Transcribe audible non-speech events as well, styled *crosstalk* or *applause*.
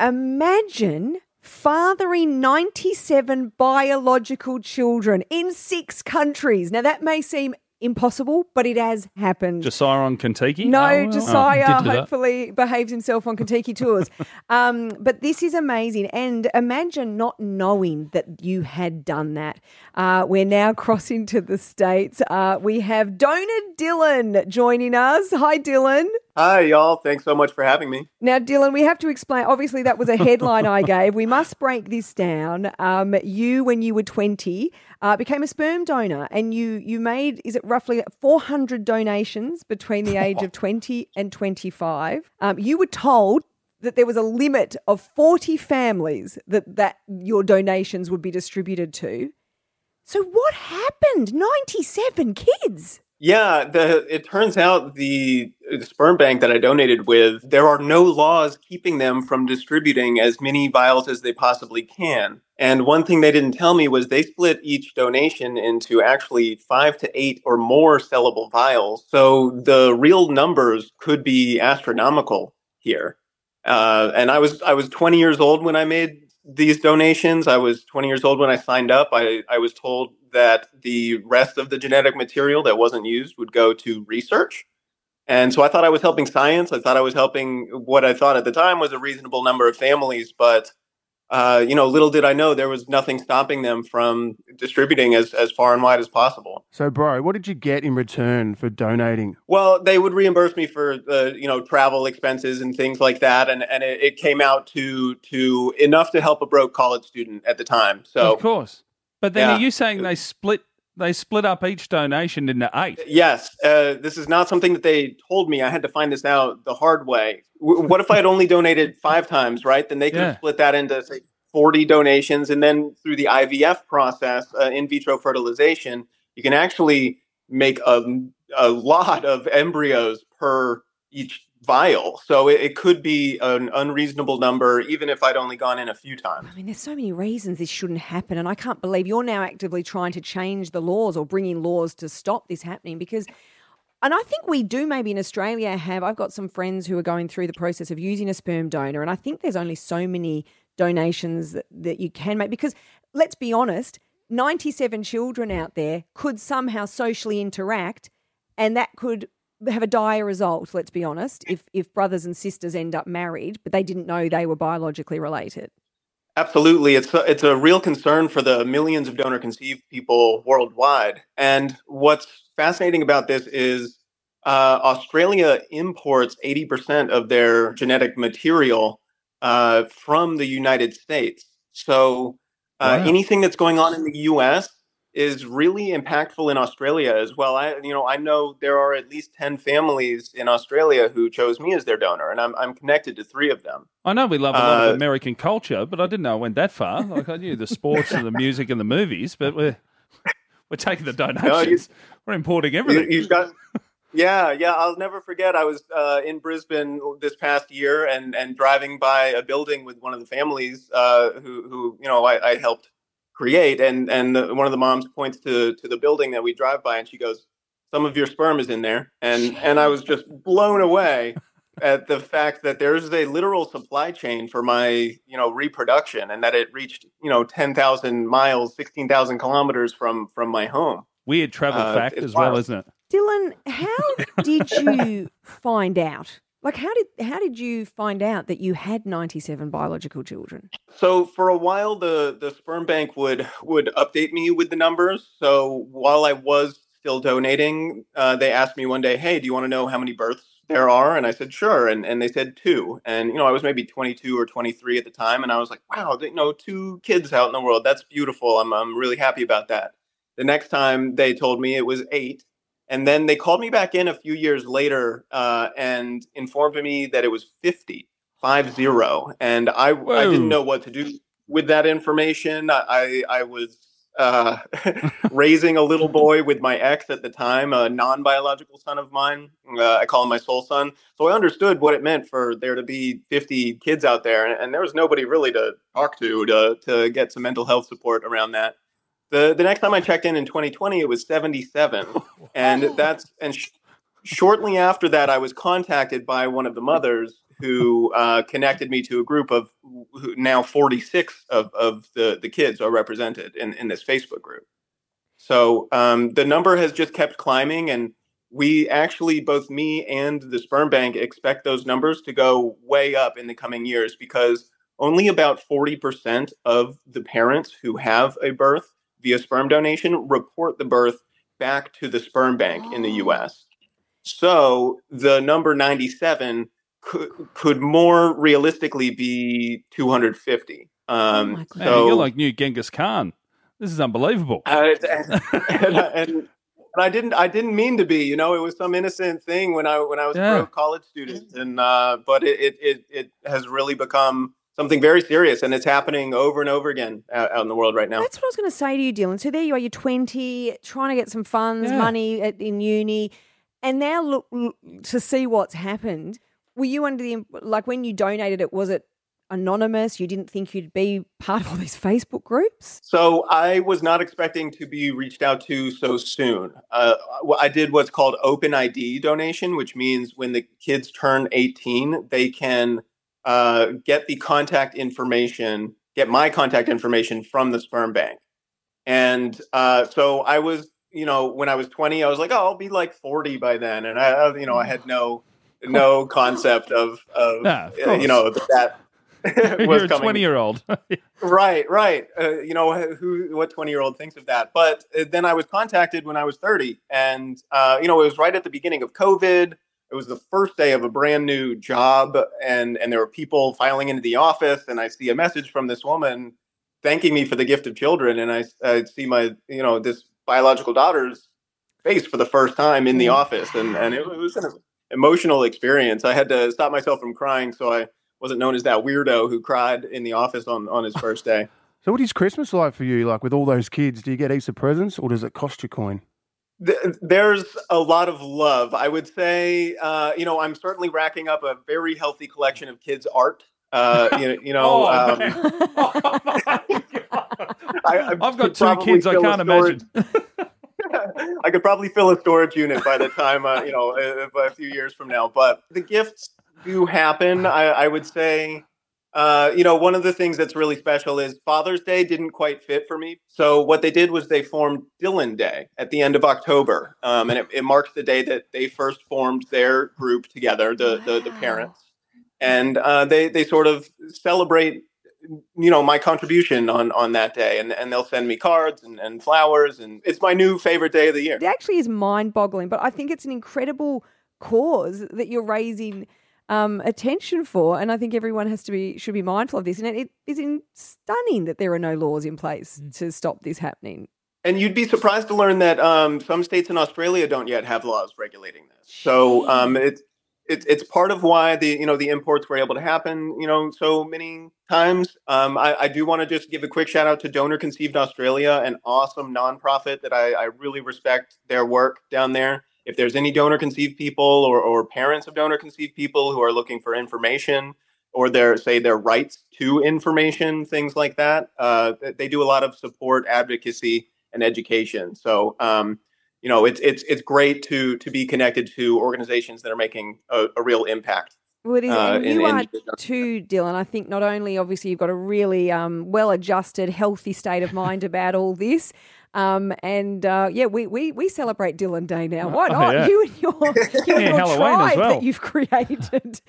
Imagine fathering 97 biological children in six countries. Now, that may seem impossible, but it has happened. Josiah on Kentucky? No, Oh, well. Josiah Oh, did that. hopefully behaves himself on Kentucky tours. *laughs* um, but this is amazing. And imagine not knowing that you had done that. Uh, we're now crossing to the States. Uh, we have Donor Dylan joining us. Hi, Dylan. Hi, y'all. Thanks so much for having me. Now, Dylan, we have to explain. Obviously, that was a headline I *laughs* gave. We must break this down. Um, you, when you were 20, uh, became a sperm donor and you, you made, is it roughly 400 donations between the age of *laughs* 20 and 25? Um, you were told that there was a limit of 40 families that, that your donations would be distributed to. So, what happened? 97 kids. Yeah, the it turns out the, the sperm bank that I donated with, there are no laws keeping them from distributing as many vials as they possibly can. And one thing they didn't tell me was they split each donation into actually five to eight or more sellable vials. So the real numbers could be astronomical here. Uh, and I was I was 20 years old when I made these donations. I was 20 years old when I signed up. I, I was told that the rest of the genetic material that wasn't used would go to research. And so I thought I was helping science. I thought I was helping what I thought at the time was a reasonable number of families. But, uh, you know, little did I know there was nothing stopping them from distributing as, as far and wide as possible. So, bro, what did you get in return for donating? Well, they would reimburse me for the you know travel expenses and things like that, and and it, it came out to to enough to help a broke college student at the time. So of course. But then Yeah. are you saying they split they split up each donation into eight? Yes, uh, this is not something that they told me. I had to find this out the hard way. W- what if I had only donated five times, right? Then they could Yeah. split that into say 40 donations, and then through the IVF process, uh, in vitro fertilization, you can actually make a, a lot of embryos per each vial. So it, it could be an unreasonable number, even if I'd only gone in a few times. I mean, there's so many reasons this shouldn't happen. And I can't believe you're now actively trying to change the laws or bringing laws to stop this happening because. And I think we do maybe in Australia have. I've got some friends who are going through the process of using a sperm donor, and I think there's only so many donations that, that you can make because let's be honest, 97 children out there could somehow socially interact, and that could have a dire result. Let's be honest, if if brothers and sisters end up married, but they didn't know they were biologically related. Absolutely, it's a, it's a real concern for the millions of donor conceived people worldwide. And what's fascinating about this is uh, Australia imports eighty percent of their genetic material uh, from the United States. So uh, Wow. anything that's going on in the U.S. is really impactful in Australia as well. I you know I know there are at least ten families in Australia who chose me as their donor, and I'm I'm connected to three of them. I know we love a lot Uh, of American culture, but I didn't know it went that far. Like I knew the sports and the *laughs* music and the movies, but we're *laughs* we're taking the donations. we're importing everything. You, got, *laughs* yeah, yeah. I'll never forget. I was uh, in Brisbane this past year, and and driving by a building with one of the families uh, who who you know I, I helped create, and and the, one of the moms points to to the building that we drive by, and she goes, "Some of your sperm is in there," and and I was just blown away at the fact that there's a literal supply chain for my you know reproduction, and that it reached you know ten thousand miles, sixteen thousand kilometers from from my home. Weird travel uh, fact it's as well, isn't it? Dylan, how did you *laughs* find out? Like, how did how did you find out that you had ninety seven biological children? So for a while, the the sperm bank would would update me with the numbers. So while I was still donating, uh, they asked me one day, "Hey, do you want to know how many births there are?" And I said, "Sure." And and they said two. And you know, I was maybe 22 or 23 at the time, and I was like, "Wow, you know, two kids out in the world. That's beautiful. I'm I'm really happy about that." The next time they told me it was eight. And then they called me back in a few years later uh, and informed me that it was 50, five zero. And I, I didn't know what to do with that information. I, I, I was uh, *laughs* raising a little boy with my ex at the time, a non biological son of mine. Uh, I call him my soul son. So I understood what it meant for there to be 50 kids out there. And, and there was nobody really to talk to, to to get some mental health support around that. The, the next time I checked in in 2020, it was 77. *laughs* and that's, and sh- shortly after that, I was contacted by one of the mothers who uh, connected me to a group of who, now 46 of, of the, the kids are represented in, in this Facebook group. So um, the number has just kept climbing, and we actually, both me and the sperm bank, expect those numbers to go way up in the coming years because only about 40% of the parents who have a birth via sperm donation report the birth back to the sperm bank oh. in the US. So the number 97 could, could more realistically be 250. Um, oh so, Man, you're like new Genghis Khan. This is unbelievable. Uh, *laughs* and, and, and, I didn't, I didn't mean to be. You know, it was some innocent thing when I when I was yeah. a college student, and uh, but it, it it has really become something very serious, and it's happening over and over again out, out, in the world right now. That's what I was going to say to you, Dylan. So there you are, you're 20, trying to get some funds, yeah. money at, in uni, and now look, look to see what's happened. Were you under the like when you donated it? Was it anonymous? You didn't think you'd be part of all these Facebook groups? So I was not expecting to be reached out to so soon. Uh, I did what's called open ID donation, which means when the kids turn 18, they can uh, get the contact information, get my contact information from the sperm bank. And uh, so I was, you know, when I was 20, I was like, oh, I'll be like 40 by then. And I, you know, I had no no concept of, of, *laughs* of uh, you know, that *laughs* was You're a 20 year old. *laughs* right, right. Uh, you know, who, what 20 year old thinks of that? But uh, then I was contacted when I was 30. And, uh, you know, it was right at the beginning of COVID. It was the first day of a brand new job. And, and there were people filing into the office. And I see a message from this woman thanking me for the gift of children. And I, I see my, you know, this biological daughter's face for the first time in the mm. office. And, and it, it was an emotional experience. I had to stop myself from crying. So I, wasn't known as that weirdo who cried in the office on, on his first day. *laughs* So, what is Christmas like for you? Like with all those kids, do you get heaps of presents, or does it cost you coin? There's a lot of love. I would say, uh, you know, I'm certainly racking up a very healthy collection of kids' art. Uh, you, you *laughs* know, oh, um, *laughs* I, have got two kids. I can't imagine. *laughs* I could probably fill a storage unit by the time, uh, you know, a, a few years from now. But the gifts do happen. I, I would say, uh, you know, one of the things that's really special is Father's Day didn't quite fit for me. So what they did was they formed Dylan Day at the end of October, um, and it, it, marks the day that they first formed their group together, the wow. the, the, parents, and uh, they they sort of celebrate. You know my contribution on on that day, and, and they'll send me cards and, and flowers, and it's my new favorite day of the year. It actually is mind boggling, but I think it's an incredible cause that you're raising um, attention for. And I think everyone has to be should be mindful of this. And it, it is stunning that there are no laws in place mm. to stop this happening. And you'd be surprised to learn that um, some states in Australia don't yet have laws regulating this. So um, it's it's it's part of why the you know the imports were able to happen you know so many times. Um, I, I, do want to just give a quick shout out to Donor Conceived Australia, an awesome nonprofit that I, I really respect their work down there if there's any donor conceived people or, or parents of donor conceived people who are looking for information or their say their rights to information, things like that, uh, they do a lot of support, advocacy, and education. So um, you know it's it's it's great to to be connected to organizations that are making a, a real impact. Well, it is, uh, and you in, are too, Dylan. I think not only obviously you've got a really um, well-adjusted, healthy state of mind about all this, um, and uh, yeah, we, we we celebrate Dylan Day now. Why oh, not? Oh, yeah. You and your, *laughs* you and your tribe well. that you've *laughs* created.